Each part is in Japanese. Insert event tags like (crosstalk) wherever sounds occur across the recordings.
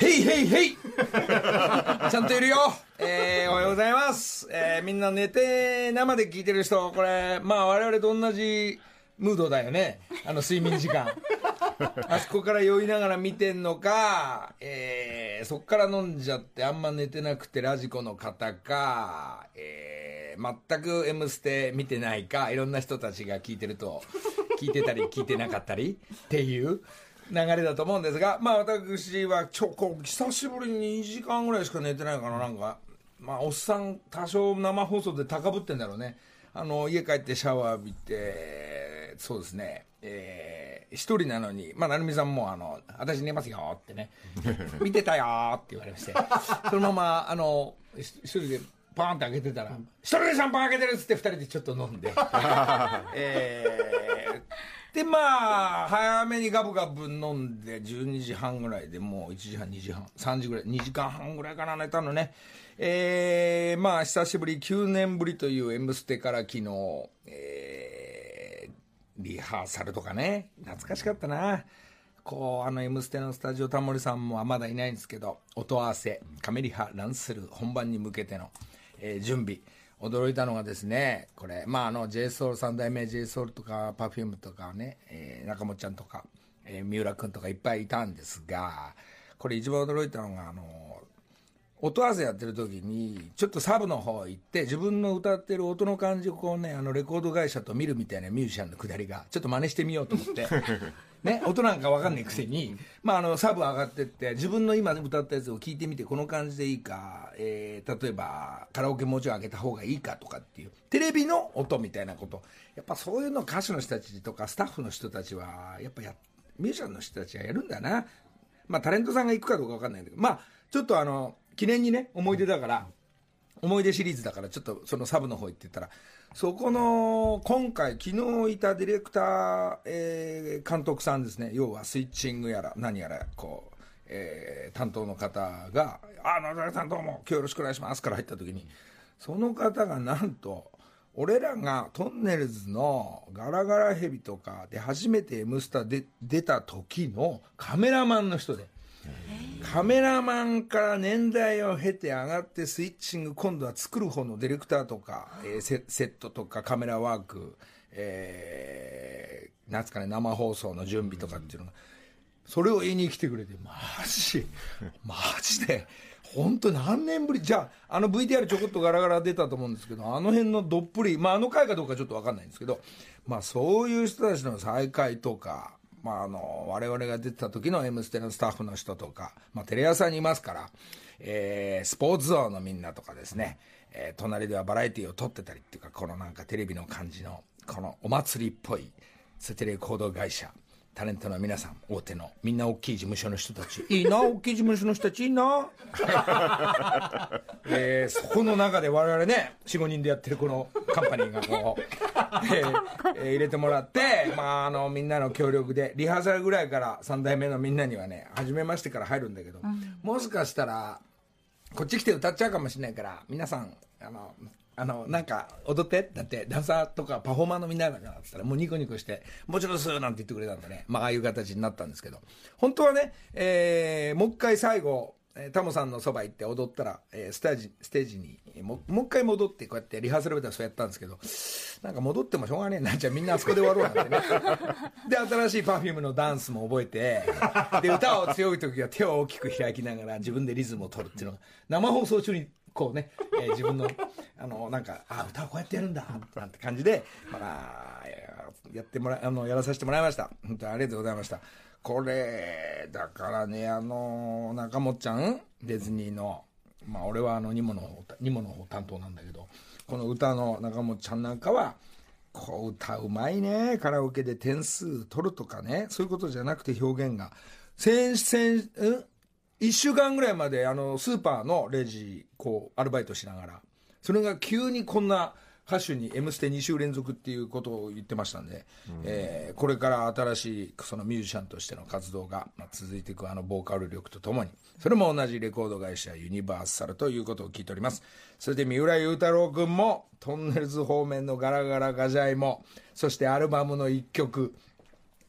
ヘイヘイヘイ。ちゃんといるよ。えー、おはようございます。えー、みんな寝て生で聞いてる人、これ、まあ我々と同じムードだよね。あの睡眠時間。あそこから酔いながら見てんのか、えー、そこから飲んじゃってあんま寝てなくてラジコの方か、えー、全く M ステ見てないか、いろんな人たちが聞いてると、聞いてたり聞いてなかったりっていう。流れだと思うんですが、まあ私はちょこ久しぶりに2時間ぐらいしか寝てないかな、なんか。まあおっさん多少生放送で高ぶってんだろうね。あの、家帰ってシャワー浴びて、そうですね、えー、一人なのに、まあ、成美さんも、あの、私寝ますよってね、(laughs) 見てたよって言われまして、そのまま、あの、一人でパーンって開けてたら、一人でシャンパン開けてるっつって二人でちょっと飲んで、(laughs) えー、で、まあ、早めにガブガブ飲んで、12時半ぐらいでもう1時半、2時半、3時ぐらい、2時間半ぐらいかな、寝たのね。えー、まあ、久しぶり、9年ぶりという M ステから昨日、えー、リハーサルとかね、懐かしかったな。こう、あの、M ステのスタジオタモリさんもまだいないんですけど、音合わせ、カメリハ、ランスル、本番に向けての、えー、準備。驚いたのがですね、これ、まあ、あの、JSOUL、三代目 JSOUL とか、Perfume とかね、えー、中本ちゃんとか、えー、三浦くんとかいっぱいいたんですが、これ一番驚いたのが、あの、音合わせやってる時に、ちょっとサブの方行って、自分の歌ってる音の感じをこうね、あのレコード会社と見るみたいなミュージシャンのくだりが、ちょっと真似してみようと思って、ね、音なんかわかんないくせに、まああの、サブ上がってって、自分の今歌ったやつを聞いてみて、この感じでいいか、えー、例えば、カラオケもうちょい上げた方がいいかとかっていう、テレビの音みたいなこと。やっぱそういうの歌手の人たちとかスタッフの人たちは、やっぱや、ミュージシャンの人たちはやるんだな。まあタレントさんが行くかどうかわかんないんだけど、まあ、ちょっとあの、記念にね、思い出だから、思い出シリーズだから、ちょっとそのサブの方行ってたら、そこの、今回、昨日いたディレクター、えー、監督さんですね、要はスイッチングやら、何やら、こう、えー、担当の方が、あ、野沢さんどうも、今日よろしくお願いしますから入った時に、その方がなんと、俺らがトンネルズのガラガラヘビとかで初めて「M スタ」で出た時のカメラマンの人で。カメラマンから年代を経て上がってスイッチング、今度は作る方のディレクターとか、えー、セセットとかカメラワーク、えー、なんつかね、生放送の準備とかっていうのが、それを言いに来てくれて、マジ、マジで、本当何年ぶり、じゃあ、あの VTR ちょこっとガラガラ出たと思うんですけど、あの辺のどっぷり、まああの回かどうかちょっとわかんないんですけど、まあそういう人たちの再会とか、まあ、あの、我々が出てた時の M ステのスタッフの人とか、まあ、テレ朝にいますから、えー、スポーツゾーのみんなとかですね、えー、隣ではバラエティを撮ってたりっていうか、このなんかテレビの感じの、このお祭りっぽい、ステレ行動会社、タレントの皆さん、大手の、みんな大きい事務所の人たち、いいな、大きい事務所の人たち、いいな。(laughs) えー、そこの中で我々ね、4、5人でやってるこのカンパニーがこう、(laughs) えーえー、入れてもらって、まあ、あの、みんなの協力で、リハーサルぐらいから3代目のみんなにはね、初めましてから入るんだけど、うん、もしかしたら、こっち来て歌っちゃうかもしれないから、皆さん、あの、あの、なんか、踊ってだって、ダンサーとかパフォーマーのみんなだからって言ったら、もうニコニコして、もちろんすなんて言ってくれたんでね、まあ、ああいう形になったんですけど、本当はね、えー、もう一回最後、えー、タモさんのそば行って踊ったら、えー、ステージ、ステージにも、もう一回戻って、こうやってリハーサルではそうやったんですけど、なんか戻ってもしょうがねえな、(laughs) じゃあみんなあそこで終わろうなんてね。(laughs) で、新しい Perfume のダンスも覚えて、で、歌を強い時は手を大きく開きながら自分でリズムを取るっていうのが、生放送中にこうね、えー、自分の、(laughs) あの、なんか、あ、歌をこうやってやるんだ、なんて感じで、まあ、やってもら、あの、やらさせてもらいました。本当にありがとうございました。これ、だからね、あの、中本ちゃん、ディズニーの、まあ、俺はあの、ニモの方、ニモの方担当なんだけど、この歌の中本ちゃんなんかは、こう歌うまいね。カラオケで点数取るとかね。そういうことじゃなくて表現が。先、先、うん？一週間ぐらいまで、あの、スーパーのレジ、こう、アルバイトしながら、それが急にこんな歌手に「M ステ」2週連続っていうことを言ってましたんで、うん、えー、これから新しいそのミュージシャンとしての活動が、まあ、続いていくあのボーカル力とともに。それも同じレコード会社ユニバーサルということを聞いております。それで三浦雄太郎君もトンネルズ方面のガラガラガジャイもそしてアルバムの一曲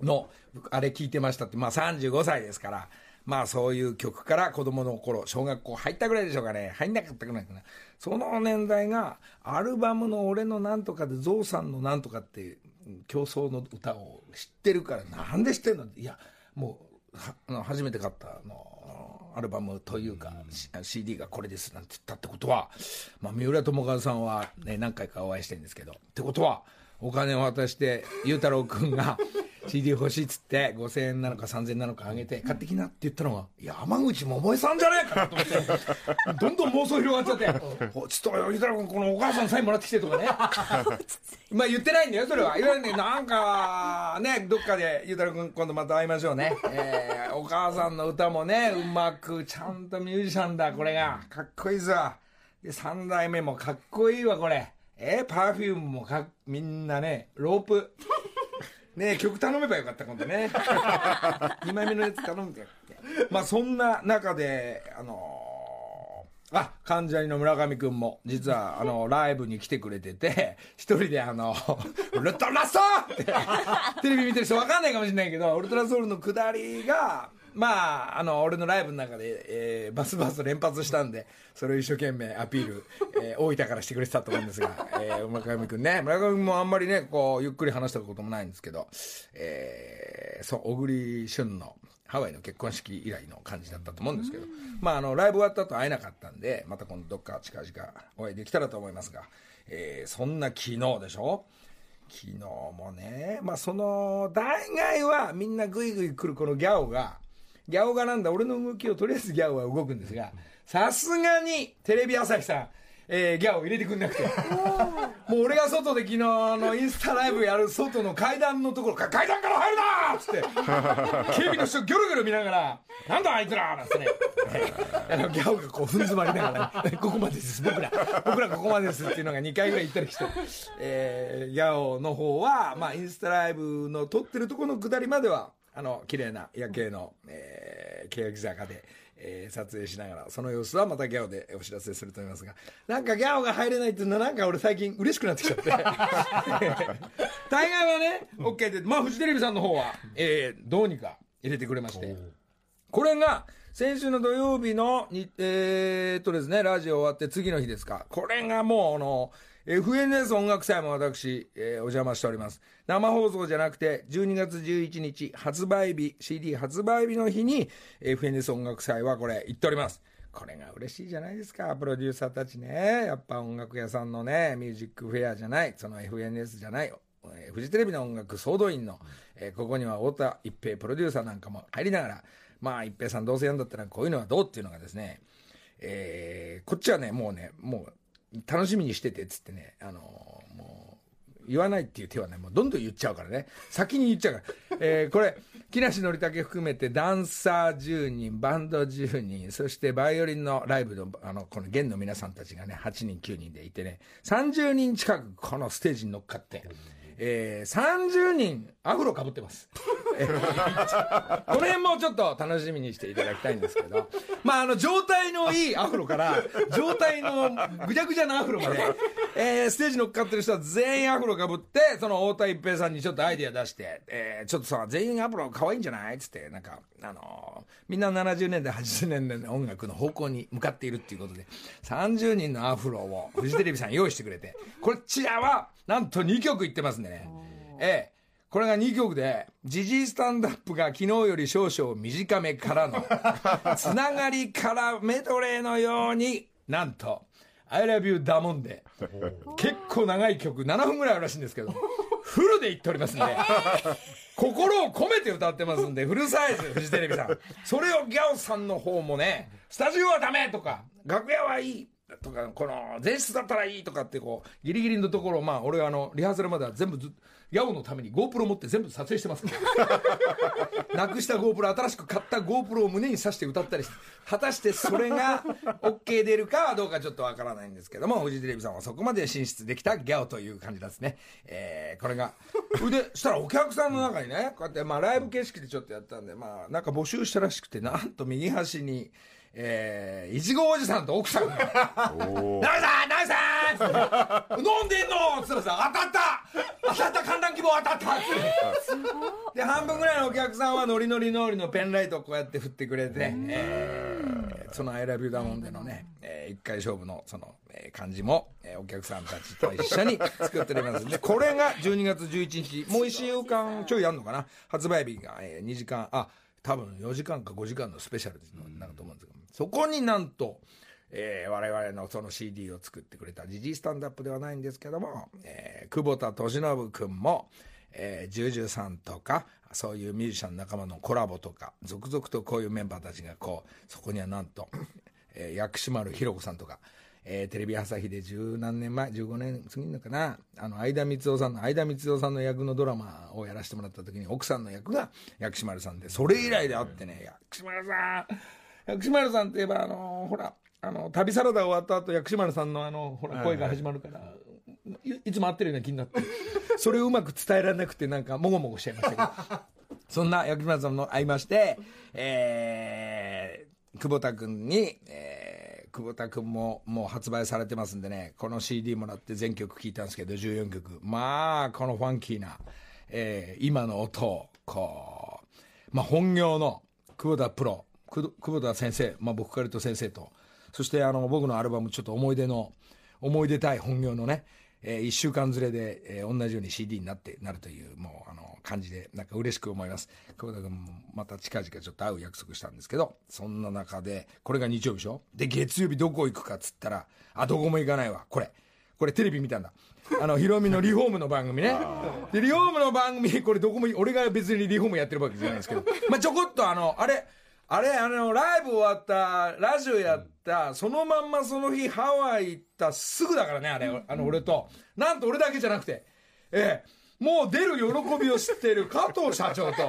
のあれ聞いてましたってまあ35歳ですからまあそういう曲から子供の頃、小学校入ったぐらいでしょうかね。入んなかったぐらいかな。その年代が、アルバムの俺のなんとかで、ゾウさんのなんとかっていう競争の歌を知ってるから、なんで知ってんの？いや、もう、は初めて買ったあのアルバムというか、CD がこれですなんて言ったってことは、まあ、三浦友和さんは、ね、何回かお会いしてるんですけど、ってことは、お金を渡して、裕太郎君が CD 欲しいっつって、5000円なのか3000円なのかあげて、買ってきなって言ったのが、山口百恵さんじゃねえかなと思って、どんどん妄想広がっちゃって、ちょっと、裕太郎君、このお母さんサインもらってきてとかね。(laughs) まあ言ってないんだよ、それは。いわゆるね、なんか、ね、どっかで、裕太郎君、今度また会いましょうね。えー、お母さんの歌もね、うまく、ちゃんとミュージシャンだ、これが。かっこいいさ。で、三代目もかっこいいわ、これ。えー、パーフュームもかみんなね、ロープ。ね曲頼めばよかった、今度ね。(laughs) 2枚目のやつ頼むて。まあ、そんな中で、あのー、あ、関ジャニの村上くんも、実は、あの、ライブに来てくれてて、一人であの、ウルトラソウって、テレビ見てる人わかんないかもしれないけど、ウルトラソウルの下りが、まあ、あの、俺のライブの中で、えー、バスバス連発したんで、それを一生懸命アピール、えー、大分からしてくれてたと思うんですが、えー、村上くんね、村上くんもあんまりね、こう、ゆっくり話したこともないんですけど、えー、そう、小栗旬の、ハワイの結婚式以来の感じだったと思うんですけど、まあ、あの、ライブ終わった後会えなかったんで、また今度どっか近々お会いできたらと思いますが、えー、そんな昨日でしょ？昨日もね、まあ、その、大概はみんなグイグイ来るこのギャオが、ギャオがなんだ、俺の動きをとりあえずギャオは動くんですが、さすがにテレビ朝日さん、えー、ギャオ入れてくんなくて。もう俺が外で昨日あのインスタライブやる外の階段のところ、階段から入るなっつって、警備の人ギョロギョロ見ながら、なんだあいつらなんつってね。あのギャオがこう踏ん詰まりながら、ここまでです、僕ら。僕らここまでですっていうのが2回ぐらい行ったりして、えー、ギャオの方は、まあインスタライブの撮ってるところの下りまでは、あの、綺麗な夜景の、えー、欅坂で、えー、撮影しながら、その様子はまたギャオでお知らせすると思いますが、なんかギャオが入れないっていうのはなんか俺最近嬉しくなってきちゃって。(laughs) 大概はね、OK で、まあフジテレビさんの方は、えー、どうにか入れてくれまして、これが、先週の土曜日のに、えー、っとですね、ラジオ終わって次の日ですか。これがもう、あの、FNS 音楽祭も私、えー、お邪魔しております。生放送じゃなくて、12月11日、発売日、CD 発売日の日に、FNS 音楽祭はこれ、行っております。これが嬉しいじゃないですか、プロデューサーたちね。やっぱ音楽屋さんのね、ミュージックフェアじゃない、その FNS じゃない、えー、フジテレビの音楽総動員の、えー、ここには太田一平プロデューサーなんかも入りながら、まあ一平さんどうせやんだったらこういうのはどうっていうのがですね、えー、こっちはね、もうね、もう楽しみにしててっつってね、あの、もう、言わないっていう手はね、もうどんどん言っちゃうからね。先に言っちゃうから。え、これ、木梨憲武含めてダンサー10人、バンド10人、そしてバイオリンのライブの、あの、この弦の皆さんたちがね、8人、9人でいてね、30人近くこのステージに乗っかって、えー、30人アフロかぶってます。(laughs) この辺もちょっと楽しみにしていただきたいんですけど、まあ、あの、状態のいいアフロから、状態のぐちゃぐちゃなアフロまで、えー、ステージ乗っかってる人は全員アフロかぶって、その太田一平さんにちょっとアイディア出して、えー、ちょっとさ、全員アフロ可愛いんじゃない？つって、なんか、あのー、みんな70年代、80年代の音楽の方向に向かっているっていうことで、30人のアフロをフジテレビさん用意してくれて、こちらは、なんと2曲いってますんでね。ええ。これが2曲で、ジジイスタンダップが昨日より少々短めからの、(laughs) つながりからメドレーのように、なんと、I love you ダモンで、結構長い曲、7分ぐらいあるらしいんですけど、フルで言っておりますんで、心を込めて歌ってますんで、フルサイズ、フジテレビさん。それをギャオさんの方もね、スタジオはダメとか、楽屋はいい。とか、この、前室だったらいいとかってこう、ギリギリのところ、まあ、俺はあの、リハーサルまでは全部ずヤオのために GoPro 持って全部撮影してます (laughs) なくした GoPro、新しく買った GoPro を胸に刺して歌ったりして、果たしてそれが OK 出るかはどうかちょっとわからないんですけども、フジテレビさんはそこまで進出できたギャオという感じですね。えー、これが。で、したらお客さんの中にね、こうやって、まあ、ライブ形式でちょっとやったんで、まあ、なんか募集したらしくて、なんと右端に、えー、いちごおじさんと奥さんが、ナミさんナミさん飲んでんのつったらさ、当たった当たった観覧希望当たったって。で半分ぐらいのお客さんはノリノリノリのペンライトをこうやって振ってくれて、えー、その「アイラビューダモン」でのね、えー、1回勝負のその、えー、感じも、えー、お客さんたちと一緒に作っております。でこれが12月11日もう1週間ちょいやるのかな？発売日が、えー、2時間あ多分4時間か5時間のスペシャルになると思うんですけど、そこになんとえー、我々のその CD を作ってくれたジジイスタンダップではないんですけども、えー、久保田敏信君も、えー、ジュージュさんとか、そういうミュージシャン仲間のコラボとか、続々とこういうメンバーたちがこう、そこにはなんと、(coughs) えー、薬師丸ひろ子さんとか、えー、テレビ朝日で十何年前、15年過ぎるのかな、あの、相田光夫さんの、相田光夫さんの役のドラマをやらせてもらった時に、奥さんの役が薬師丸さんで、それ以来であってね、薬師丸さん、薬師丸さんって言えば、あのー、ほら、あの旅サラダ終わった後薬師丸さんのあのほら声が始まるから、いいつも会ってるような気になって。(laughs) それをうまく伝えられなくてなんかもごもごしちゃいましたけど。(laughs) そんな薬師丸さんの会いまして、えー、久保田君に、えー、久保田君ももう発売されてますんでねこの CD もらって全曲聴いたんですけど14曲。まあこのファンキーな、えー、今の音をこう、まあ、本業の久保田プロ久保田先生、まあ、僕から言うと先生とそしてあの僕のアルバムちょっと思い出の思い出たい本業のね、えー、1週間ずれで、えー、同じように CD になってなるというもうあの感じでなんか嬉しく思います。久保田君もまた近々ちょっと会う約束したんですけどそんな中でこれが日曜日でしょ？で月曜日どこ行くかっつったらあどこも行かないわ。これ。これテレビ見たんだ。あのヒロミのリフォームの番組ね。でリフォームの番組これどこも俺が別にリフォームやってるわけじゃないんですけど。まあちょこっとあのあれあれ、あの、ライブ終わった、ラジオやった、そのまんまその日ハワイ行ったすぐだからね、あれ、あの、俺と。なんと俺だけじゃなくて、ええ、もう出る喜びを知ってる加藤社長と、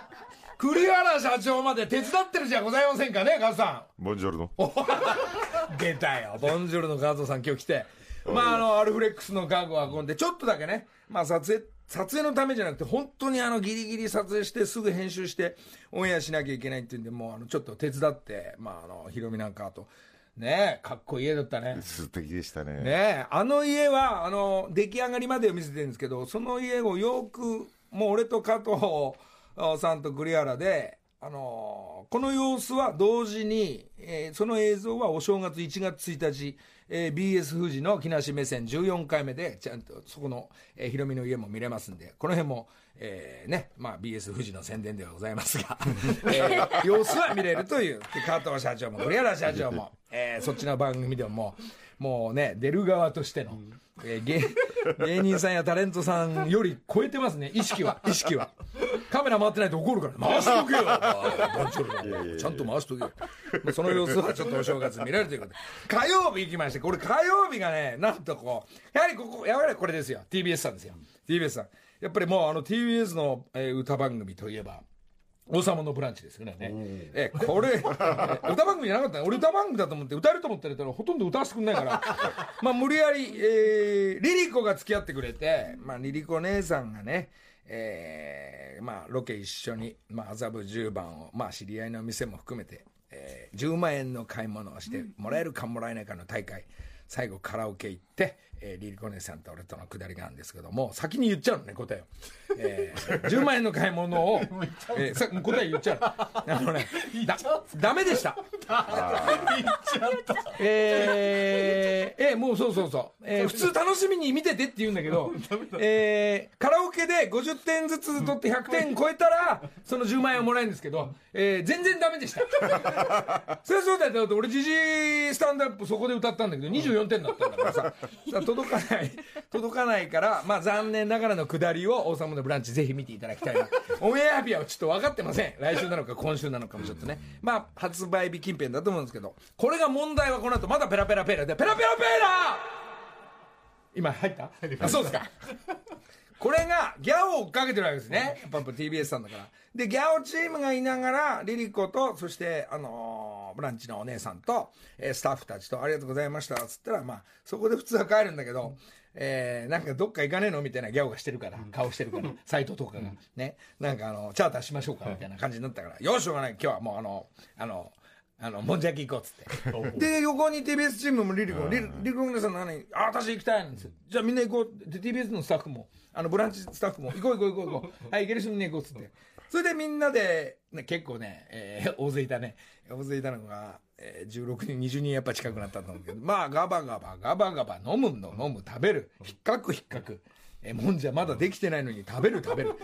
(laughs) 栗原社長まで手伝ってるじゃございませんかね、加藤さん。ボンジョルノ。(laughs) 出たよ、ボンジョルノ加藤さん今日来て。まあ、あの、アルフレックスの家具を運んで、ちょっとだけね、まあ、撮影、撮影のためじゃなくて、本当にあの、ギリギリ撮影して、すぐ編集して、オンエアしなきゃいけないっていうんで、もう、あの、ちょっと手伝って、まあ、あの、ヒロミなんかあと、ねえ、かっこいい家だったね。素敵でしたね。ねえ、あの家は、あの、出来上がりまでを見せてるんですけど、その家をよく、もう俺と加藤さんと栗原で、あのこの様子は同時に、えー、その映像はお正月1月1日、えー、BS 富士の木梨目線14回目で、ちゃんとそこの、えー、ヒロミの家も見れますんで、この辺も、えー、ね、まあ BS 富士の宣伝ではございますが、(laughs) えー、様子は見れるという、加藤社長も栗原社長も、えー、そっちの番組でももう、もうね、出る側としての、えー、芸芸人さんやタレントさんより超えてますね、意識は、意識は。カメラ回ってないと怒るから、回しとけよ、(laughs) ちゃんと回しとけよ。その様子はちょっとお正月見られるということで。火曜日行きまして、これ火曜日がね、なんとこう、やはりここ、やはりこれですよ。TBS さんですよ。TBS さん。やっぱりもうあの TBS の、えー、歌番組といえば、王様のブランチですよね。え、これ、歌番組じゃなかった。俺歌番組だと思って歌えると思ってたらほとんど歌わせてくんないから、(laughs) まあ無理やり、えー、リリコが付き合ってくれて、まあリリコ姉さんがね、えー、まあロケ一緒に、まあ麻布10番を、まあ知り合いの店も含めて、えー、10万円の買い物をしてもらえるかもらえないかの大会、最後カラオケ行って、えー、リリコ姉さんと俺とのくだりがあるんですけども、先に言っちゃうのね、答えを。えー、10万円の買い物を、(laughs) えー、さ答え言っちゃう。あのね、(laughs) だ、ダメでした。えー、えー、もうそうそうそう。えー、普通楽しみに見ててって言うんだけど、えー、カラオケで50点ずつ取って100点超えたら、その10万円をもらえるんですけど、えー、全然ダメでした。(laughs) それはそうだよ。俺、ジジイスタンドアップそこで歌ったんだけど、24点だったんだからさ。届かない、(laughs) 届かないから、まあ残念ながらの下りを王様のブランチぜひ見ていただきたいな。オンエア日はちょっと分かってません。来週なのか今週なのかもちょっとね。まあ発売日近辺だと思うんですけど、これが問題はこの後まだペラペラペラで、ペラペラペラ今入った？あ、そうですか。(laughs) これがギャオを追っかけてるわけですね。やっぱ TBS さんだから。で、ギャオチームがいながら、リリコと、そして、あのー、ブランチのお姉さんと、えー、スタッフたちと、ありがとうございました、つったら、まあ、そこで普通は帰るんだけど、えー、なんかどっか行かねえのみたいなギャオがしてるから、顔してるから、(laughs) サイトとかが。ね。なんかあの、チャーターしましょうかみたいな感じになったから、よしょうがない、今日はもうあの、あの、あの、もんじゃ焼き行こうっつって。で、横に TBS チームもリリコ、リリコの皆さん何あ、私行きたいなんですよ。じゃあみんな行こう。で、TBS のスタッフも、あの、ブランチスタッフも、行こう行こう行こう行こう。(laughs) はい、行ける人みんな行こうっつって。それでみんなで、ね、結構ね、えー (laughs) 大勢いたね。大勢いたのが、えー16人、20人やっぱ近くなったと思うけど、(laughs) まあ、ガバガバ、ガバガバ、飲むの、飲む、食べる、ひっかくひっかく。えーもんじゃまだできてないのに食べる食べる。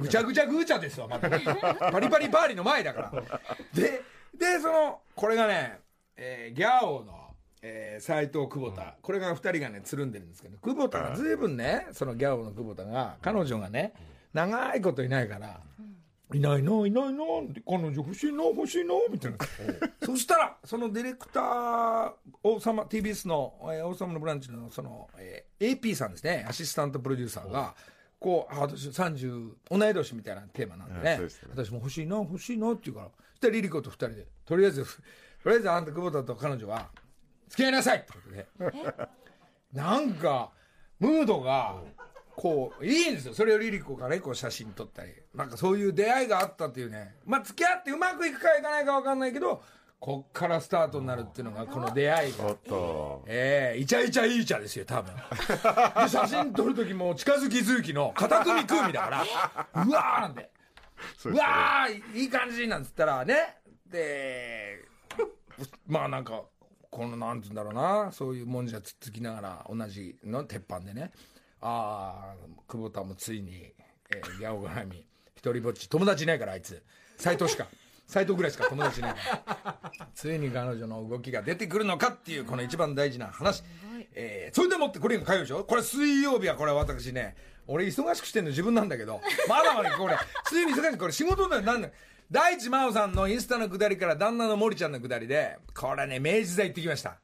ぐちゃぐちゃぐちゃですわ、まだ。パリパリパーリの前だから。で、で、その、これがね、えーギャオの、えー、斎藤久保田、これが二人がね、つるんでるんですけど、久保田がずいぶんね、そのギャオの久保田が、彼女がね、長いこといないから、いないな、いないな、彼女欲しいな、欲しいな、みたいな。そしたら、そのディレクター、王様、TBS の、えー王様のブランチの、その、えー AP さんですね、アシスタントプロデューサーが、こう、あ私30、同い年みたいなテーマなんでねですね、私も欲しいな、欲しいなって言うから、そしたらリリコと二人で、とりあえず、とりあえずあんた久保田と彼女は、付き合いなさいってことで、なんか、ムードが、こう、いいんですよ。それをリリコがね、こう写真撮ったり。なんかそういう出会いがあったっていうね。まあ付き合ってうまくいくかいかないか分かんないけど、こっからスタートになるっていうのが、この出会いがええイチャイチャいいチャですよ、多分。(laughs) で、写真撮る時も近づき続きの片組組だから、(laughs) うわーなんて。うそうわーいい感じなんつったらね。で、まあなんか、このなんつうんだろうな、そういうもんじゃつっつきながら、同じの鉄板でね。ああ、久保田もついに、えー、ギャオ絡み、一人ぼっち、友達いないからあいつ。斎藤しか。(laughs) 斎藤ぐらいしか友達いないから。ついに彼女の動きが出てくるのかっていう、この一番大事な話。えーそれでもってこれが火曜でしょ？これ水曜日はこれ私ね、俺忙しくしてんの自分なんだけど、まだまだこれ、水曜日忙しい、これ仕事だよ、なんだよ。大地真央さんのインスタのくだりから旦那の森ちゃんのくだりで、これね、明治座行ってきました。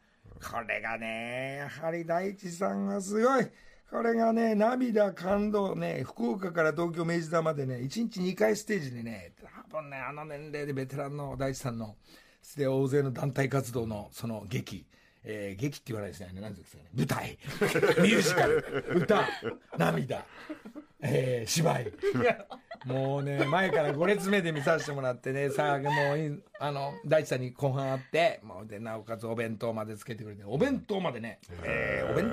これがね、やはり大地さんがすごい。これがね、涙、感動ね、福岡から東京明治座までね、1日2回ステージでね、多分ね、あの年齢でベテランの大地さんの、で大勢の団体活動のその劇、えー劇って言わないですね、何ですかね、舞台、(laughs) ミュージカル、歌、涙、えー芝居。もうね、前から5列目で見させてもらってね、さあ、もうい、あの、大地さんに後半あって、もうで、なおかつお弁当までつけてくれて、お弁当までね、えーお弁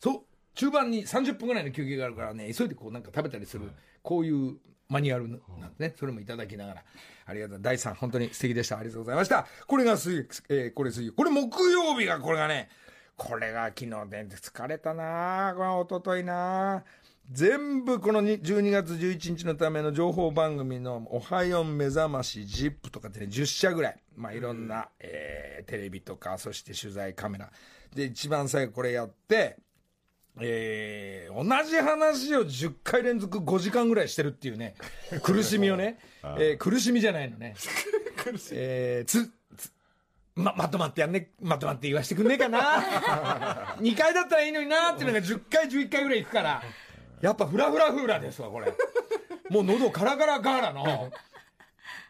そう、中盤に30分ぐらいの休憩があるからね、急いでこうなんか食べたりする、こういうマニュアルなんですね。それもいただきながら、ありがとう。大地さん、本当に素敵でした。ありがとうございました。これが水曜、えーこれ水曜。これ木曜日が、これがね、これが昨日で疲れたなあこれは一昨日なあ全部このに12月11日のための情報番組の「おはよう目覚まし」「ジップとかってね10社ぐらい、まあ、いろんな、えーテレビとかそして取材カメラで一番最後これやってえー同じ話を10回連続5時間ぐらいしてるっていうね (laughs) 苦しみをね、えー苦しみじゃないのね。(laughs) えーつつま、まとまってやんね、まとまって言わしてくんねえかな。(laughs) 2回だったらいいのになっていうのが10回、11回ぐらいいくから、やっぱフラフラフラですわ、これ。もう喉カラカラガーラの、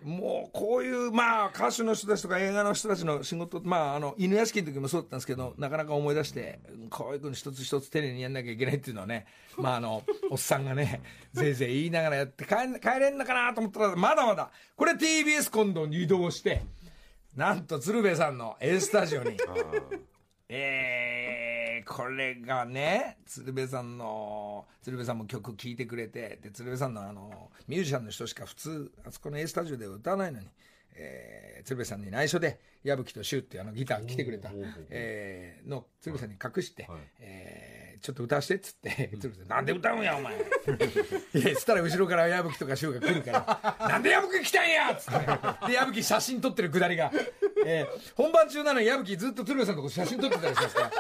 もうこういう、まあ歌手の人たちとか映画の人たちの仕事、まああの、犬屋敷の時もそうだったんですけど、なかなか思い出して、こういうふうに一つ一つ丁寧にやんなきゃいけないっていうのはね、(laughs) まああの、おっさんがね、(laughs) ぜいぜい言いながらやって帰ん帰れんのかなと思ったら、まだまだ、これ TBS 今度に移動して、なんと鶴瓶さんの A スタジオに、えー、これがね、鶴瓶さんの、鶴瓶さんも曲聴いてくれて、で、鶴瓶さんのあの、ミュージシャンの人しか普通、あそこの A スタジオでは歌わないのに、えー、鶴瓶さんに内緒で、矢吹とシュってあのギター来てくれた、えー、の鶴瓶さんに隠して、えーちょっと歌わしてっつって、鶴瓶さん、なんで歌うんや、お前。(laughs) いや、つったら後ろから矢吹とかシュが来るから、(laughs) なんで矢吹来たんやっつって。で、矢吹写真撮ってるくだりが、えー本番中なのに矢吹ずっと鶴瓶さんのとこ写真撮ってたりしますから。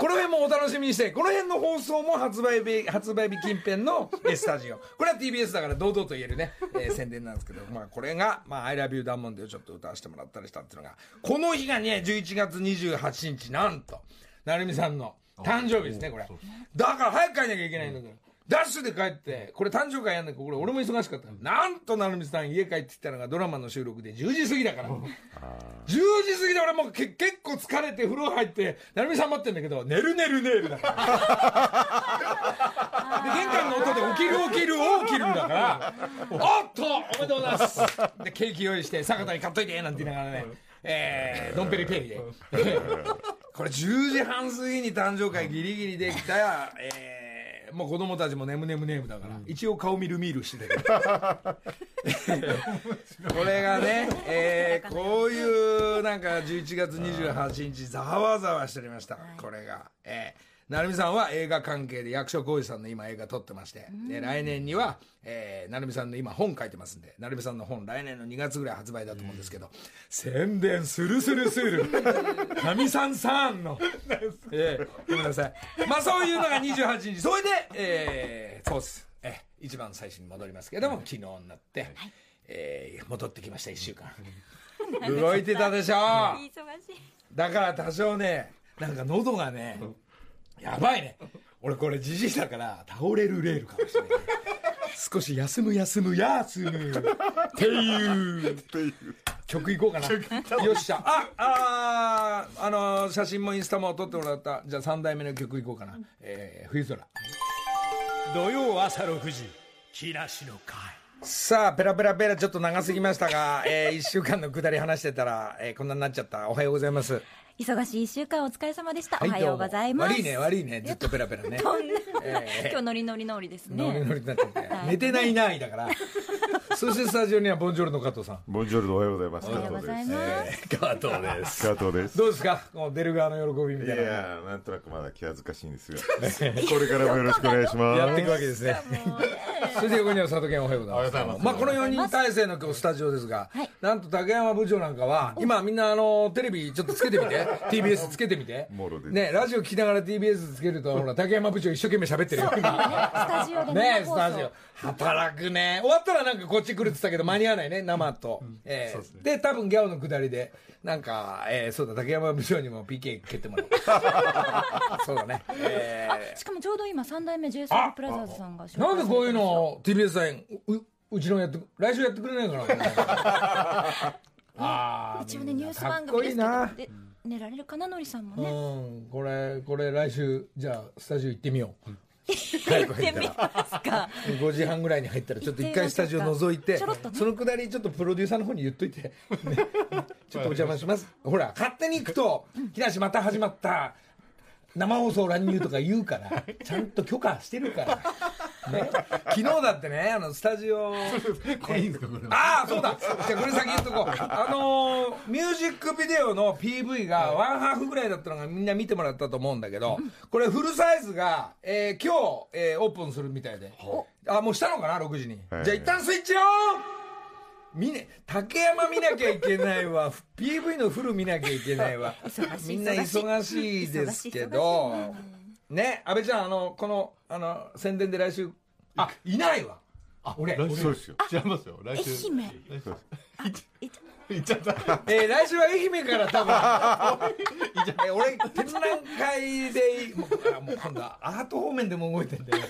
この辺もお楽しみにして、この辺の放送も発売日、発売日近辺のえスタジオ。これは TBS だから堂々と言えるね、えー宣伝なんですけど、まあこれが、まあ I love you ダンモンデをちょっと歌わせてもらったりしたっていうのが、この日がね、11月28日、なんと、成美さんの誕生日ですね、これ。だから早く帰んなきゃいけないんだから。ダッシュで帰って、これ誕生会やんなきゃ、これ俺も忙しかった。なんと成美さん家帰ってきたのがドラマの収録で10時過ぎだから。10時過ぎで俺も結構疲れて風呂入って、成美さん待ってんだけど、寝る寝る寝るだから。(laughs) で、玄関の音で起きる起きる起きるんだから、おっとおめでとうございますで、ケーキ用意して、坂田に買っといてなんて言いながらね、えー、ドンペリペイで。え (laughs) ーこれ10時半過ぎに誕生会ギリギリできた、えー、もう子供たちも眠眠眠だから、一応顔見る見るしてたけど。(laughs) これがね、えー、(laughs) こういうなんか11月28日ざわざわしておりました。これが。えー成美さんは映画関係で役所広司さんの今映画撮ってまして、で来年には、えー、成美さんの今本書いてますんで、成美さんの本来年の2月ぐらい発売だと思うんですけど、宣伝するするする。神さんさんの。(laughs) えー、ごめんなさい。まあそういうのが28日。それで、えー、そうっす。えー、一番最初に戻りますけども、昨日になって、えー、戻ってきました、1週間。動いてたでしょ忙しい。だから多少ね、なんか喉がね、やばいね。俺これじじいだから倒れるレールかもしれない。少し休む休む休む。っていう。曲いこうかな。よっしゃ。あ、あー、あのー写真もインスタも撮ってもらった。じゃあ3代目の曲いこうかな。えー、冬空。土曜朝6時木梨の会さあ、ペラペラペラちょっと長すぎましたが、えー、1週間のくだり話してたら、えー、こんなになっちゃった。おはようございます。忙しい一週間お疲れ様でした。はおはようございます。悪いね、悪いね。ずっとペラペラね。(laughs) (laughs) 今日ノリノリノリですね。ノリノリになって、(laughs) はい寝てないないだからそしてスタジオにはボンジョルノ加藤さん。ボンジョルノおはようございます。おはようございます。加藤です。加藤です。どうですか？この出る側の喜びみいたいな。やーなんとなくまだ気恥ずかしいんですが、(laughs) これからもよろしくお願いします。やっていくわけですね。それで横には佐藤健おはようございます。まあこの4人体制の今日スタジオですが、はい。なんと竹山部長なんかは今みんなあのテレビちょっとつけてみて。TBS つけてみて。ねラジオ聞きながら TBS つけるとほら竹山部長一生懸命喋ってるよスタジオでねスタジオ。働くね。終わったらなんかこっち来るって言ったけど、間に合わないね、生と。えーで、多分ギャオの下りで、なんか、えーそうだ、竹山部長にも PK 蹴ってもらおう。(laughs) そうだね。えしかもちょうど今三代目 JSOUL プラザーズさんがなんでこういうのをを TBS さん、ううちのやってく、来週やってくれないかな。(laughs) あー一応ねニュース番組ですけど寝られるかなのりさんもうね。ん、これ、これ来週、じゃあ、スタジオ行ってみよう。行ってみますか。5時半ぐらいに入ったらちょっと一回スタジオ覗いてそのくだりちょっとプロデューサーの方に言っといて、(laughs) ね。ちょっとお邪魔します。ほら勝手に行くと「木梨また始まった生放送乱入」とか言うからちゃんと許可してるから、(laughs) ね、昨日だってねあのスタジオ。(laughs) これいいんですかこれああそうだ。じゃあこれ先言っとこう。あのーミュージックビデオの PV がワンハーフぐらいだったのがみんな見てもらったと思うんだけどこれフルサイズが、えー今日、えーオープンするみたいで。あもうしたのかな6時に、はい。じゃあ一旦スイッチオン見ね竹山見なきゃいけないわ。PV のフル見なきゃいけないわ。みんな忙しいですけど。ね安倍ちゃんあのこのあの宣伝で来週。あいないわ。あ俺来週。ですよ。違いますよ。来愛週媛。そうです。いつ行っちゃった。えー来週は愛媛から多分。(laughs) えー俺展覧会でもうあもう今度はアート方面でも動いてんだよ。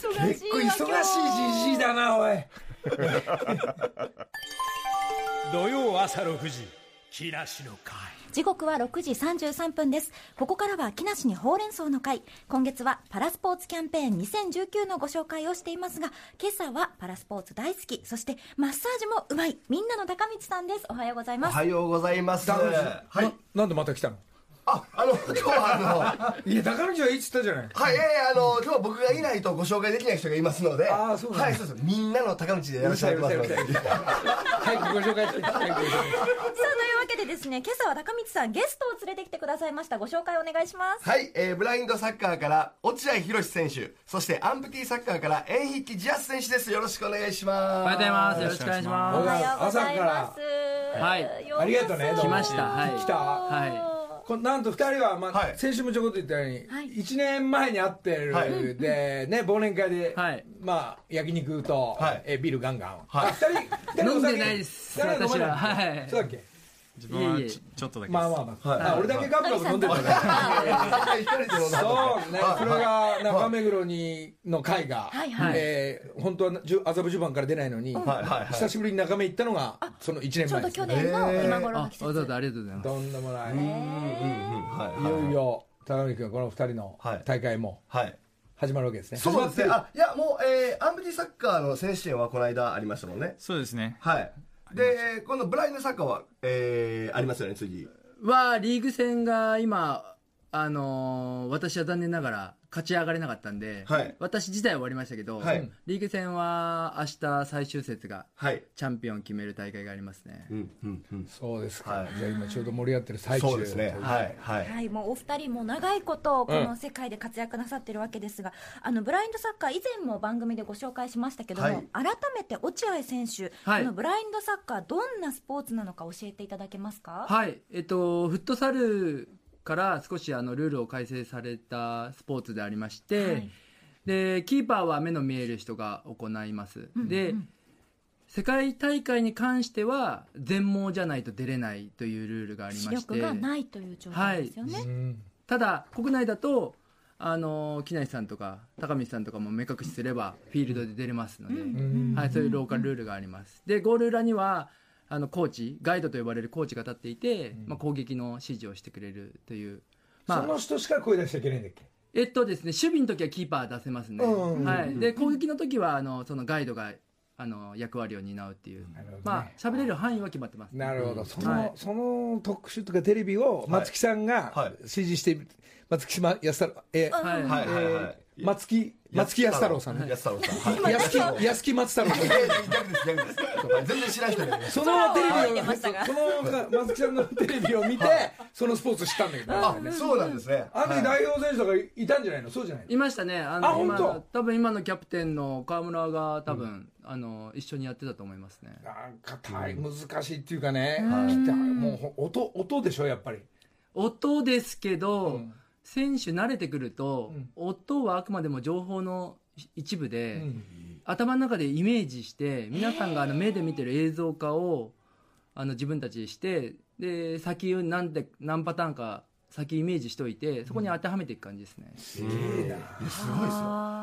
結構わ忙しいじじいだなおい土曜朝6時木梨の会。時刻は6時33分です。ここからは木梨にほうれん草の会。今月はパラスポーツキャンペーン2019のご紹介をしていますが今朝はパラスポーツ大好き。そしてマッサージもうまい。みんなの高道さんです。おはようございます。おはようございます。はい。ななんでまた来たの？あ、あの、今日はあの、いや高道はいいっつったじゃない。はい、ええあの、今日は僕がいないとご紹介できない人がいますので、あーそうなんだ。はい、そうです。みんなの高道でやらせていただきますので。早くご紹介して (laughs) さあというわけでですね今朝は高道さんゲストを連れてきてくださいました。ご紹介お願いします。はい、えー、ブラインドサッカーから落合博選手、そしてアンプティサッカーから縁引きジャス選手です。よろしくお願いします。おはようございます。よろしくお願いしおまはようございます。はい。ありがとうね来ました。はい。来た。はこなんと2人は、まあはい。先週もちょこっと言ったように、はい。1年前に会ってる、はい。で、ね、忘年会で、はい。まあ、焼肉と、はい。えビールガンガン、はい。あ2人飲んでないです2人飲めない私ははい。そうだっけ？自分はいえいえ。ちちょっとだけまあまあまあ、はい。あ俺だけガブガブ飲んでるから一人で飲んだそうね、それが中目黒にの会が、はい。はい。えー本当はじゅ麻布十番から出ない。のに、はい。はい。はい。久しぶりに中目行ったのがその1年ちょうど前です去年の今頃の季節わざわざありがとうござい。ます。とんでもない、うんうんうん、はい、い。よい。よ高見君この2人のはい。大会もはい。始まるわけですね、そうですね。あ、い。や、もう、えー、アンプティサッカーの選手権はこの間ありましたもんね。そうですねはい。でこのブラインドサッカーは、えー、ありますよね次。はリーグ戦が今あのー私は残念ながら勝ち上がれなかったんで、はい。私自体は終わりましたけど、はい。リーグ戦は明日最終節がはい。チャンピオンを決める大会がありますね、うんうんうん。そうですか、はい。じゃあ今ちょうど盛り上がってる最中そうですね。はい。はい、はい、もうお二人も長いことこの世界で活躍なさってるわけですが、あのブラインドサッカー以前も番組でご紹介しましたけども、はい。改めて落合選手、はい。このブラインドサッカーどんなスポーツなのか教えていただけますか、はい。えっとフットサルから少しあのルールを改正されたスポーツでありまして、はい。でキーパーは目の見える人が行います、で世界大会に関しては全盲じゃないと出れないというルールがあり視まして力がないという状態ですよね、うん。ただ国内だとあの木梨さんとか高見さんとかも目隠しすればフィールドで出れますので、はい、そういうローカルルールがあります。でゴール裏にはあのコーチガイドと呼ばれるコーチが立っていて、まあ、攻撃の指示をしてくれるという、まあその人しか声出しちゃいけないんだっけ？えっとですね守備の時はキーパー出せますね、うんはい、で攻撃の時はあのそのガイドがあの役割を担うっていう、なるほどね。まあ喋れる範囲は決まってますなるほど、その、はい。その特集とかテレビを松木さんがはい。指示して、松木島安太郎、えーはい、はいはいはい。えー松木、松木安太郎さんね。安太郎さん。はい。安木、安木松太郎さん。いやいや逆です逆です。全然知らん人にそのテレビを、その松木さんのテレビを見て、そのスポーツ知ったんだけど、あそうなんですね。あの時代表選手とかいたんじゃないの？そうじゃないの？いましたね。ああの今本当？多分今のキャプテンの川村が多分、あの一緒にやってたと思いますね。なんか大難しいっていうかね、もうほ音、音でしょ、やっぱり。音ですけど、うん選手慣れてくると、うん。音はあくまでも情報の一部で、うん。頭の中でイメージして皆さんがあの目で見てる映像化をあの自分たちでしてで先を何で何パターンか先イメージしておいてそこに当てはめていく感じですね、すごいですよ。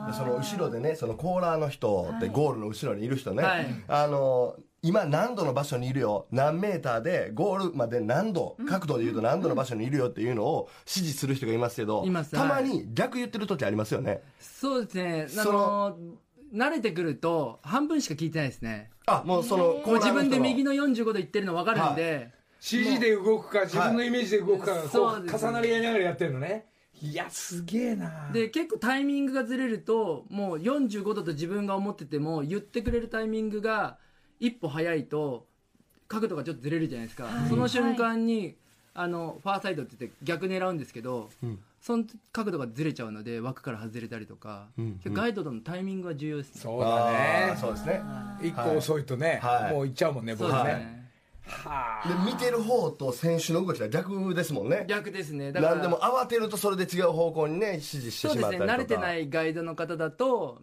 でその後ろでねそのコーラーの人でゴールの後ろにいる人ね、はい。あの今何度の場所にいるよ。何メーターでゴールまで何度角度で言うと何度の場所にいるよっていうのを指示する人がいますけどいます。たまに逆言ってる時ありますよね。そうですね。あその慣れてくると半分しか聞いてないですね。あもうそのこう自分で右のの45度言ってるの分かるんで、CG で動くか、自分のイメージで動くか、こそうですう重なり合いながらやってるのね。いや、すげえな。で結構タイミングがずれるともう45度と自分が思ってても言ってくれるタイミングが一歩早いと角度がちょっとずれるじゃないですか、その瞬間に、あのファーサイドって言って逆狙うんですけど、その角度がずれちゃうので枠から外れたりとか、ガイドとのタイミングが重要ですね。そうだね。そうですね。一個遅いとね、はい。もう行っちゃうもんね、僕ね。そうですね、はあ。で見てる方と選手の動きが逆ですもんね。逆ですね。だから何でも慌てるとそれで違う方向にね指示してしそうでますったりとか。ね。慣れてないガイドの方だと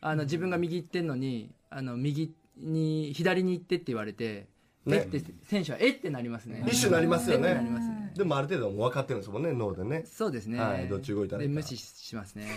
あの自分が右行ってんのにあの右に左に行ってって言われて、ね。えって選手はえってなりますね。一瞬なりますよね。ね。でもある程度もう分かってるんですもんね脳でね。そうですね、はいどっち動いたら無視しますね。(laughs)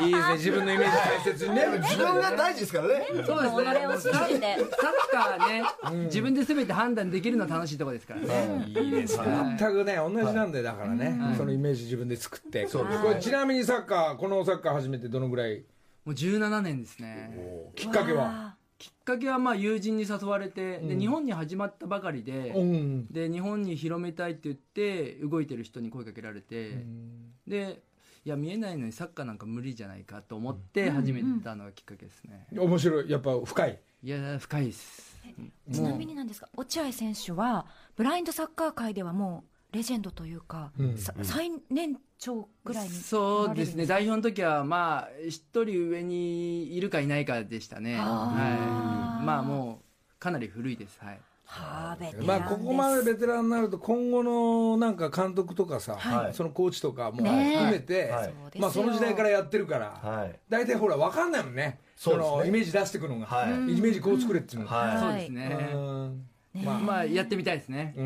いいですね、自分のイメージ大切にね。自分が大事ですからね。そうですね。己を信じてサッカーね、自分で全て判断できるのは楽しいところですからね、いいですね。全くね、同じなんで、だからね、そのイメージ自分で作って。これちなみにサッカー、このサッカー始めてどのぐらいもう17年ですね。きっかけは？きっかけはまあ友人に誘われて、で日本に始まったばかりで、うん。で日本に広めたいって言って動いてる人に声かけられて、でいや見えないのにサッカーなんか無理じゃないかと思って始めたのがきっかけですね、面白い。やっぱ深い。いや深いです。ちなみになんですが落合選手はブラインドサッカー界ではもうレジェンドというか、うん。さ最年長ぐらいにそうですね。代表の時はまあ一人上にいるかいないかでしたね。あはい。まあもうかなり古いです。はい。はあベテランです。まあここまでベテランになると今後のなんか監督とかさ、はい。そのコーチとかも含めて、はいまあその時代からやってるから、はい。大体ほら分かんないもんね。そね。のイメージ出してくのが、はい。イメージこう作れっていうのが、はい。そうですね。うんまあ、まあやってみたいですね、う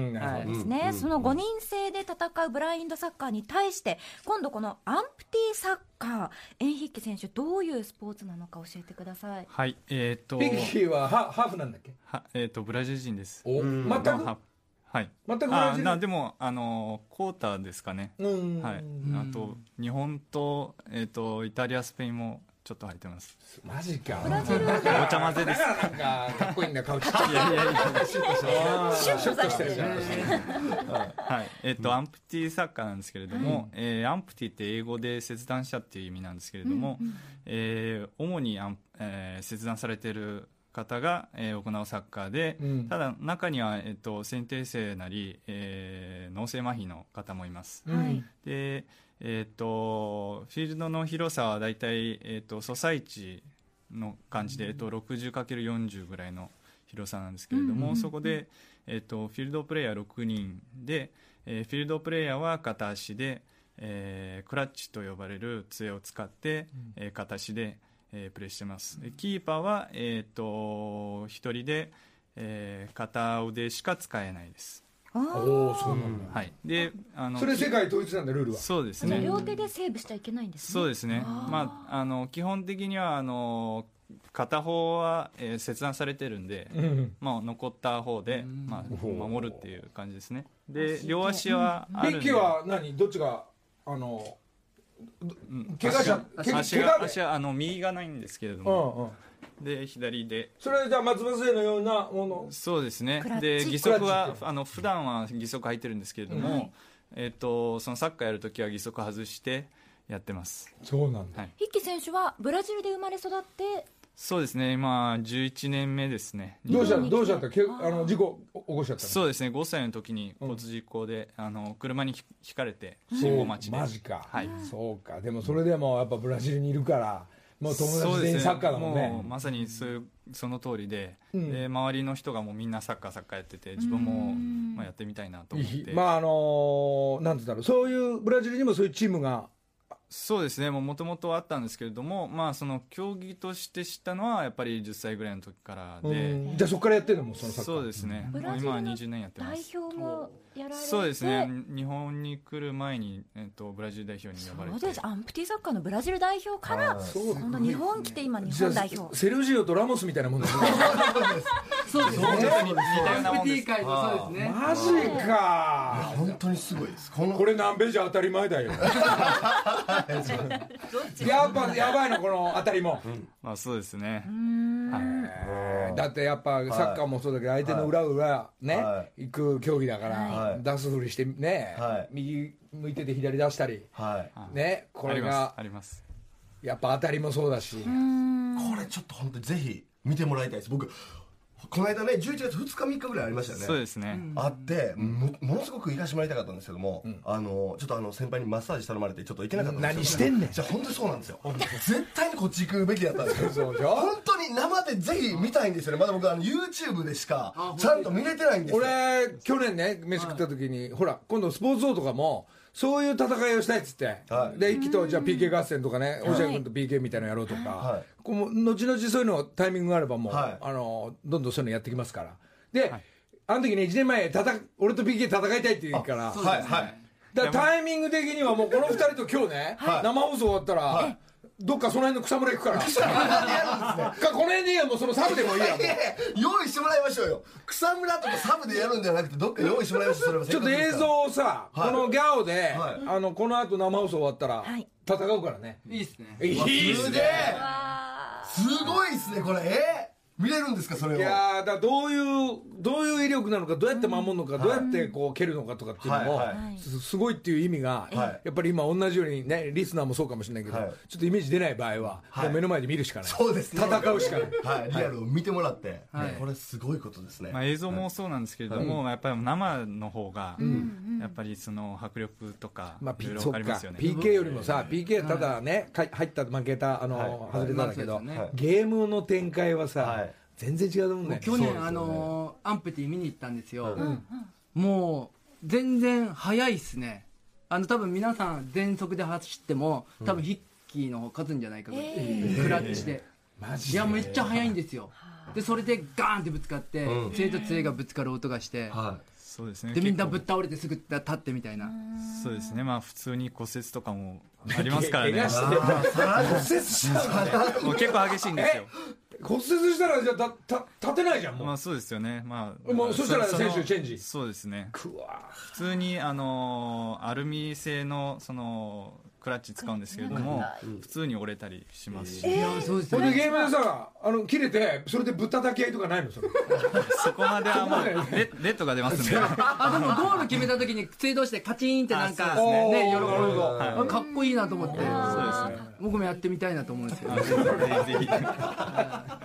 ですね、その5人制で戦うブラインドサッカーに対して今度このアンプティサッカーエンヒッケ選手どういうスポーツなのか教えてください。はい、えっ、と、ピッキーはハハーフなんだっけ？はえっ、と、ブラジル人です。お全く？まあははい。全くブラジル？あなでも、あの、コーターですかね。うん。はい。あと、日本と、えっ、と、イタリア、スペインもちょっと履いてます。マジか。ブラジルで。お茶混ぜですだからなんかかっこいいんだよ顔ちっちゃい。いやいやいやシュッとしてるじゃん。はい。えっとアンプティサッカーなんですけれども、えーアンプティって英語で切断者っていう意味なんですけれども、えー主にアン、えー切断されている方が、えー行うサッカーで、うん。ただ中には、えっと先天性なり、えー脳性麻痺の方もいます、はい。でえっとフィールドの広さはだいたい、えっとソサイチの感じで、えっと 60×40 ぐらいの広さなんですけれども、そこで、えっとフィールドプレイヤー6人で、えーフィールドプレイヤーは片足で、えークラッチと呼ばれる杖を使って、えー片足で、えープレーしてます。でキーパーは、えっと1人で、えー片腕しか使えないです、おおそうなんだ。はい、であ。のそれ世界統一なんだルールは。そうですね。両手でセーブしちゃいけないんですね。そうですね、まあ、あの基本的にはあの片方は、えー切断されてるんで、うん。まあ、残った方で、まあ、守るっていう感じですね。で両足はあるんで。ビッキーは何？どっちがあのうん。怪我者怪我足はあの右がないんですけれどうんも、うんで左で。それじゃあ松葉杖のようなもの？そうですね。で義足はあの普段は義足履いてるんですけれども、えっとそのサッカーやるときは義足外してやってます。そうなんだ。はい。筆記選手はブラジルで生まれ育ってそうですね。今11年目ですね。どうした？どうしちゃった？けあの事故起こしちゃったの？そうですね。5歳の時に交通事故で、あの車にひひかれて信号待ちで。マジか、はい。そうか。でもそれでもやっぱブラジルにいるからもう友達全員サッカーだもんね。もうまさにそういうその通りで,、うん。で周りの人がもうみんなサッカーサッカーやってて自分も、まあ、やってみたいなと思って、まああのなんて言うんだろう。そういうブラジルにもそういうチームが。そうですね。もともとあったんですけれども、まあ、その競技として知ったのはやっぱり10歳ぐらいの時からで、うん。じゃあそこからやってるのもそのサッカー。そうですね、う今はラジルの20年やってま代す表もやられてそうですね。日本に来る前に、えっと、ブラジル代表に呼ばれて。そうです。アンプティサッカーのブラジル代表からそう今度日本来て今日本代表。セルジオとラモスみたいなもんですね。そうですね。似たようなもんです FT 界のそうですね。マジか。本当にすごいです。このこれ南米じゃ当たり前だよ。やっぱやばいのこの当たりも、まあそうですね。えーだってやっぱサッカーもそうだけど相手の裏裏ね、は行く競技だから、はい。出すふりしてね、はい。右向いてて左出したりはい。ねこれあります。があります。やっぱ当たりもそうだし、これちょっと本当にぜひ見てもらいたいです。僕この間ね11月2日3日ぐらいありましたよね。そうですね、あってもものすごく行かしてもらいたかったんですけども、あのちょっとあの先輩にマッサージ頼まれてちょっと行けなかったんですよ。何してんねん。じゃあ本当にそうなんですよ。(laughs) 絶対にこっち行くべきだったんですよ。そうでしょ？本当に生でぜひ見たいんですよね。まだ僕あの YouTube でしかちゃんと見れてないんですよ。俺去年ね飯食った時に、ほら今度スポーツ王とかもそういう戦いをしたいっつって、はい。で一気とじゃあ PK 合戦とかね落合君と PK みたいなのやろうとか、はい。こう後々そういうのタイミングがあればもう、はい。あのどんどんそういうのやってきますから。で、あの時ね1年前たた俺と PK 戦いたいって言うから。はい。はいだからタイミング的にはもうこの2人と今日ね、はい。生放送終わったら、どっかその辺の草むら行くから。かこの辺でいいやもうそのサブでもいいやもう。用意してもらいましょうよ。草むらとかサブでやるんじゃなくてどっか用意してもらいましょう。それはちょっと映像をさ、はい。このギャオで、はい。あのこの後生放送終わったら、はい。戦うからね。いいですね。いいっすね。すごいっすねこれ。えー見れるんですかそれを？いやーだからどういうどういう威力なのかどうやって守るのか、どうやってこう蹴るのかとかっていうのも、はいはすすごいっていう意味が、はい。やっぱり今同じようにねリスナーもそうかもしれないけど、はい。ちょっとイメージ出ない場合は、はい。もう目の前で見るしかない。そうですね。戦うしかない。はい。リアルを見てもらって、はい。これすごいことですね、まあ、映像もそうなんですけれども、やっぱり生の方が、やっぱりその迫力とか、まあ、いろいかりますよね。PK よりもさ、PK はただね、か入った負けたあの、はい。外れただけど、ね。ゲームの展開はさ、はい全然違うと思うんだよね。去年、あのーアンプティ見に行ったんですよ、うん。もう全然速いっすね。あの多分皆さん全速で走っても多分ヒッキーの方勝つんじゃないかぐらい、クラッチで、マジいやめっちゃ速いんですよ。でそれでガーンってぶつかって、うん。杖と杖がぶつかる音がして、はそうですね。でみんな結ぶっ倒れてすぐ立ってみたいな構そうですね。まあ普通に骨折とかもありますからね。骨折しちゃ (laughs) もう結構激しいんですよ。骨折したらじゃあたた立てないじゃんもう、まあそうですよね。まあもうそしたらの選手チェンジそうですね。くわ普通にあのアルミ製のそのクラッチ使うんですけれども普通に折れたりしますし、いやそうですよね。それでゲームでさあの切れてそれでぶったたき合いとかないの？それ。そこまではもうレレッドが出ますんで。あでもゴール決めた時に杖同士でカチンってなんかね。喜ぶあかっこいいなと思って。そうですね。僕もやってみたいなと思うんですけどぜひぜひ (laughs)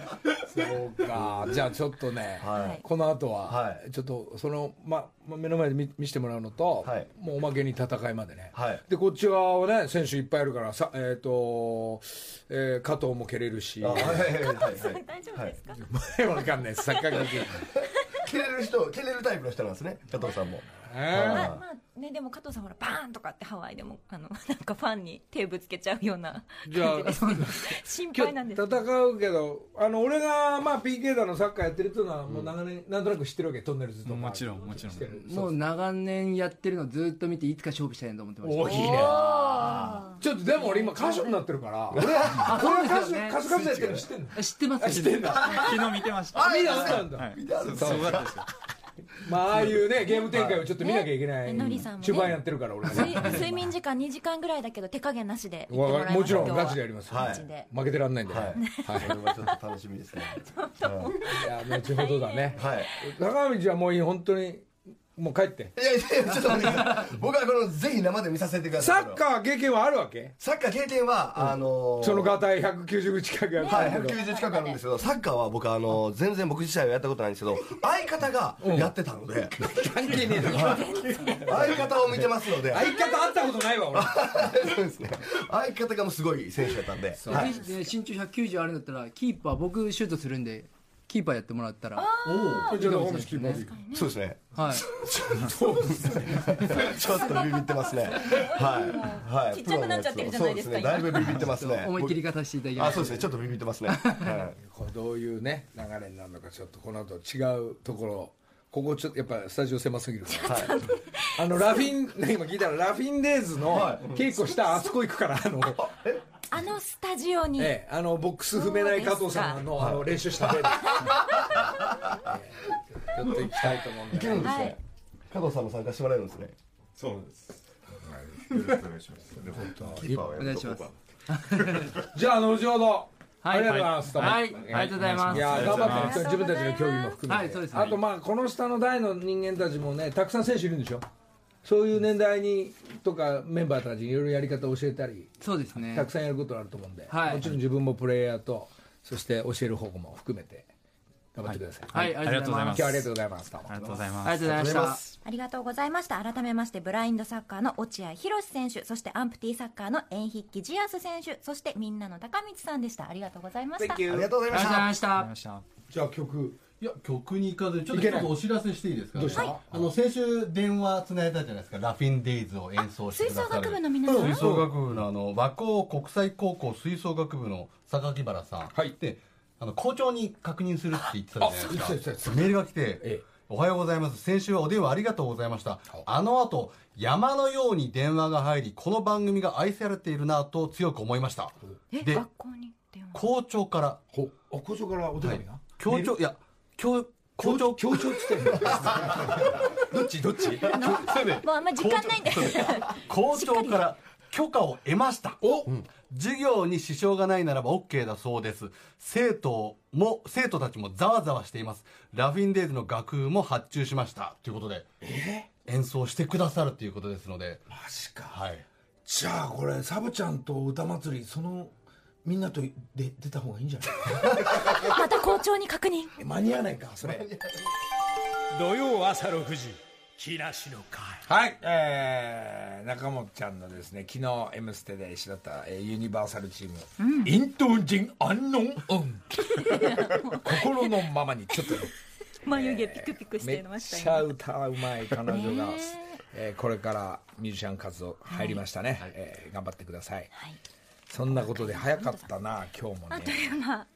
そうか。じゃあちょっとね、はい。この後は、はい。ちょっとその、ま、ま目の前で見見せてもらうのと、はい。もうおまけに戦いまでね、はい。でこっち側はね選手いっぱいいるからさ、えーとえー加藤も蹴れるし。あはいはいはいはい。大丈夫ですか、(laughs) わかんないです。サッカー劇蹴れる人蹴れるタイプの人なんですね加藤さんも。えまあまあね、でも加藤さんほらバーンとかってハワイでもあのなんかファンに手ぶつけちゃうようなじゃあ感じで心今配なんです。日戦うけどあの俺が、まあ、PK だのサッカーやってるっていうのはもう長年、なんとなく知ってるわけトンネルズとか。もちろんもちろん。もう長年やってるのずっと見ていつか勝負したいなと思ってましたおいいね。ちょっとでも俺今歌手になってるから。俺あそうですよね。歌手活動やってるの知ってんの？知ってます知ってんだ昨日見てましたあ見たんだ、はい。すすごかったですよまあああいうねゲーム展開をちょっと見なきゃいけない、ねのりさんもね。中盤やってるから俺睡睡眠時間2時間ぐらいだけど手加減なしで行ってもらいますもちろん今日はガチでやります、はい。ガチで。負けてらんないんで、はい。はい。これはちょっと楽しみですね。(laughs) いや後ほどだね、はい。高道はもういい本当にもう帰って。いやいやちょっと待ってください。僕はこのぜひ生で見させてください。サッカー経験はあるわけ？サッカー経験は、あのーそのガタイ190近くやってはい、るけど、190近くあるんですけど、サッカーは僕、あの、全然僕自体はやったことないんですけど、相方がやってたので、関係ねえだろ。相方を見てますので、相方会ったことないわ俺。そうですね。相方がもうすごい選手だったんで、はい。で身長190あるんだったらキーパー僕シュートするんでキーパーやってもらったらちょっと岡本キーパーでそうですね。はい (laughs) ちょっとビビってますね。はい。はい。ちっちゃくなっちゃってるじゃないですかそうですね。だいぶビビってますね。思い切り方していただきまあ、すそうですね。ちょっとビビってますね。(laughs) はい。これどういうね流れになるのかちょっとこの後違うところここちょっとやっぱスタジオ狭すぎるから、あのラフィンね今聞いたらラフィンデーズの稽古したあそこ行くからあの、あのスタジオに、ええ、あのボックス踏めない加藤さんのあの練習した部屋で、(laughs) ええちょっと行きたいと思うんでい。けるんですはいね。加藤さんも参加してもらえるんですね。そうです。はい、よろしくお願いします。でもキーパーはやお願いします。(laughs) じゃあ後ほど、ありがとうございます、はい。ありがとうございます。いや頑張ってね自分たちの競技も含めて、はいそうですね。あとまあこの下の代の人間たちもねたくさん選手いるんでしょそういう年代にとかメンバーたちにいろいろやり方を教えたりそうですね。たくさんやることあると思うんで、はい。もちろん自分もプレイヤーとそして教える方も含めて頑張ってください、はい。ありがとうございます。今日はありがとうございます。どうも。ありがとうございます。ありがとうございましたありがとうございました。改めましてブラインドサッカーの落合博選手そしてアンプティサッカーの円筆記ジアス選手そしてみんなの高道さんでした。ありがとうございました。Thank you ありがとうございありましたがとうござい。ました。ありがとうございました。じゃあ曲いや曲に行かずちょっとお知らせしていいですか、どうした？あの先週電話つないだじゃないですか。ラフィンデイズを演奏して吹奏くださる。楽部の皆さん。吹奏楽部のあの和光国際高校吹奏楽部の榊原さん、はい。であの校長に確認するって言ってたじゃないあそうそうそうです。かメールが来て、ええ。おはようございます。先週はお電話ありがとうございました。あの後山のように電話が入りこの番組が愛されているなと強く思いました。えで学校に電話？校長から。ほあ校長からお手紙が、校長いや校校長校長っつってんのどっち？どっちもうあんまり時間ないんで。校長 (laughs) から許可を得ました。お、授業に支障がないならば OK だそうです。生徒も生徒たちもざわざわしています。ラフィンデイズの楽譜も発注しました。ということで演奏してくださるということですので。マジか。はい。じゃあこれサブちゃんと歌祭りそのみんなとで出た方がいいんじゃない？また校長に確認。え間に合わないかそれ。土曜朝6時木梨の会。はいえー、中本ちゃんのですね昨日「M ステ」で一緒だった、えーユニバーサルチーム、イントンジンアンノンオン心のままにちょっと眉毛ピクピクしめってましたちゃよ歌うまい彼女が、ねえ。ーこれからミュージシャン活動入りましたね、えー頑張ってください、はいそんなことで早かったな今日もね。あっという間。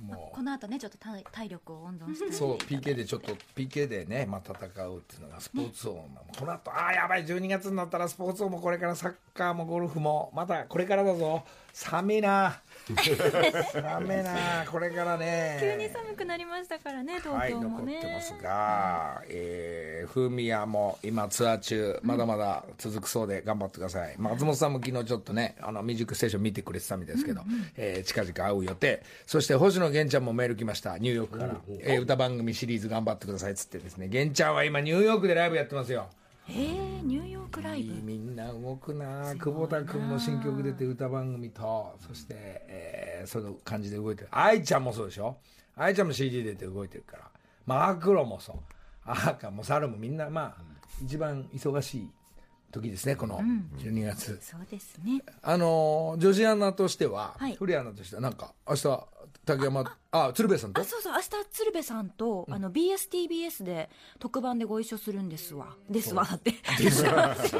もこの後ねちょっと体体力を温存して。そう PK でちょっと PK でね、まあ、戦うっていうのがスポーツ王もこの後ああやばい12月になったらスポーツ王もこれからサッカーもゴルフもまたこれからだぞ。寒いな寒いなこれからね。急に寒くなりましたからね東はい京もね、残ってますが、えー、フーミヤも今ツアー中まだまだ続くそうで頑張ってください、松本さんも昨日ちょっとねあのミュージックステーション見てくれてたみたいですけど、えー近々会う予定。そして星野源ちゃんもメール来ましたニューヨークから、えー歌番組シリーズ頑張ってくださいっつってですね。源ちゃんは今ニューヨークでライブやってますよえー、ニューヨークライブ。みんな動くな。久保田君も新曲出て歌番組とそして、えーその感じで動いてる。愛ちゃんもそうでしょ？愛ちゃんも CD 出て動いてるから。マクロもそう。赤も猿もみんなまあ一番忙しい時ですねこの12月、そうですね。あのー女子アナとしては、はい。フリアナとしてはなんか明日竹山あ鶴瓶さんと？あそうそう明日鶴瓶さんと、あの BSTBS で特番でご一緒するんですわ。ですわって。(laughs) すいません。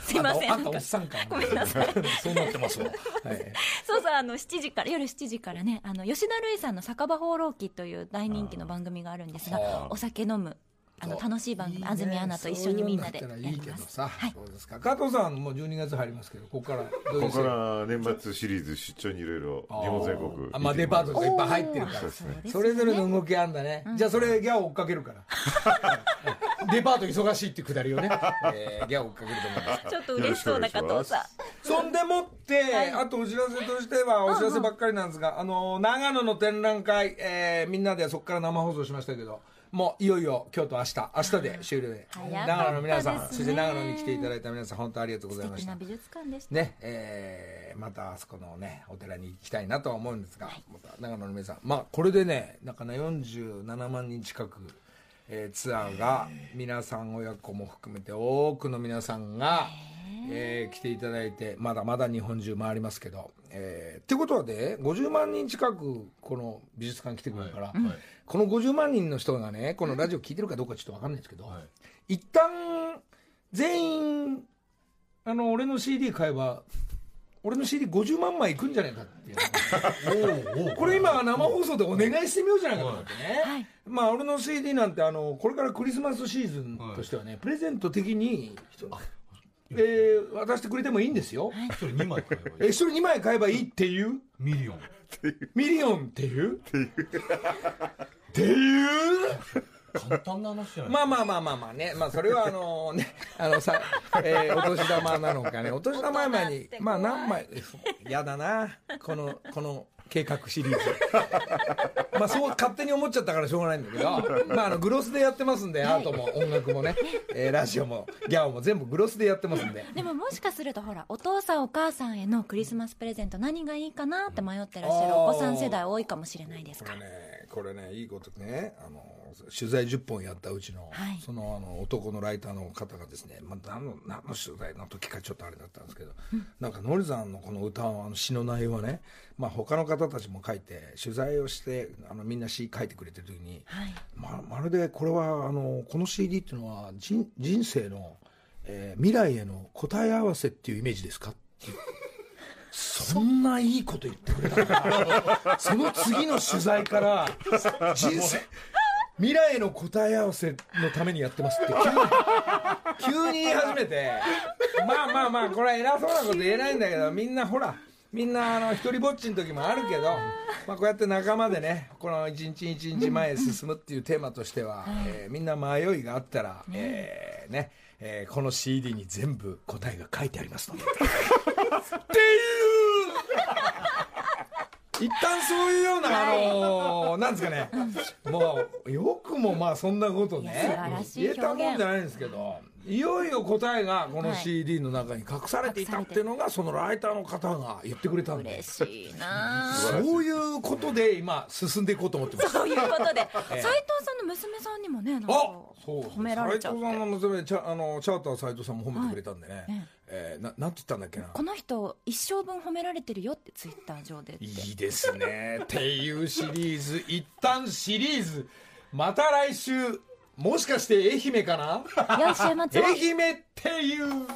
すいません。あんたおっさんか。ごめんなさい。(laughs) そうなってますわ、はい、そうそうあの7時から夜7時からねあの吉田類さんの「酒場放浪記」という大人気の番組があるんですがはあ。お酒飲むあの楽しい番組いいね。安住アナと一緒にみんなでやそういいいります。けどさ、はい。そうですか。加藤さんもう12月入りますけどここからどういうここから年末シリーズ出張にいろいろ日本全国あまあデパートとかいっぱい入ってるから。そうですね。それぞれの動きあんだね、じゃあそれギャオ追っかけるから。(laughs) デパート忙しいってくだりをね、えーギャオ追っかけると思いますちょっと嬉しそうな加藤さん。そんでもって、あとお知らせとしてはお知らせばっかりなんですが、あの長野の展覧会、えーみんなでそこから生放送しましたけどもういよいよ今日と明日明日で終了で、長野の皆さん、そして長野に来ていただいた皆さん本当ありがとうござい素ました。敵な美術館でした。ねえーまたあそこのねお寺に行きたいなとは思うんですが、また長野の皆さん。まあこれでねなんかね47万人近く、えーツアーが皆さん親子も含めて多くの皆さんが、えー来ていただいてまだまだ日本中回りますけど、えーってことはね50万人近くこの美術館来てくれるから、この50万人の人がねこのラジオ聞いてるかどうかちょっと分かんないですけど、一旦全員あの俺の CD 買えば俺の CD50 万枚いくんじゃないかっていう。これ今生放送でお願いしてみようじゃないかと思ってね、まあ俺の CD なんてあのこれからクリスマスシーズンとしてはね、プレゼント的に、えー渡してくれてもいいんですよ、一人2枚買えばいい。えー一人2枚買えばいいっていう？ミリオン。ミリオンっていう？っていう。簡単な話じゃないまあまあまあまあまあね、まあそれはあのね、あのさ、えーお年玉なのかね、お年玉前に、まあ何枚、やだな、この、この計画シリーズ。(laughs) まあそう勝手に思っちゃったからしょうがないんだけど、まああのグロスでやってますんで、アートも音楽もね、えーラジオもギャオも全部グロスでやってますんで。でももしかするとほらお父さんお母さんへのクリスマスプレゼント何がいいかなって迷ってらっしゃるお子さん世代多いかもしれないですか？らこれね、これね、いいことね、あの、取材10本やったうちの、はい。そのあの男のライターの方がですね、まあ、何の何の取材の時かちょっとあれだったんですけど、なんかノリさんのこの歌のあの詩の内容はね、まあ、他の方たちも書いて取材をしてあのみんな詩書いてくれてる時に、はい。ままるでこれはあのこの CD っていうのは人人生の、えー未来への答え合わせっていうイメージですかっていう。そんないいこと言ってくれたか。ら、その次の取材から、人生、未来への答え合わせのためにやってますって急に、急に言い始めて、まあまあまあ、これは偉そうなこと言えないんだけど、みんなほら、みんなあの一人ぼっちの時もあるけど、まあ、こうやって仲間でねこの一日一日前へ進むっていうテーマとしては、えーみんな迷いがあったら、えーねえーこの CD に全部答えが書いてありますので。っていう一旦そういうような、あのーなんですかね、もうよくもまあそんなことね言えたもんじゃないんですけどいよいよ答えがこのはい CD の中に隠されていたっていうのがそのライターの方が言ってくれたんで。嬉しいなあ。そういうことで今進んでいこうと思ってます。そういうことで。(laughs) 斉藤さんの娘さんにもねなんかあそう褒められちゃって斉藤さんの娘チャあのチャーター斉藤さんも褒めてくれたんでね、はい。ねえーななんて言ったんだっけな？この人一生分褒められてるよってツイッター上でいいですね。(laughs) っていうシリーズ。一旦シリーズ。また来週。もしかして愛媛かな？(laughs) 愛媛っていう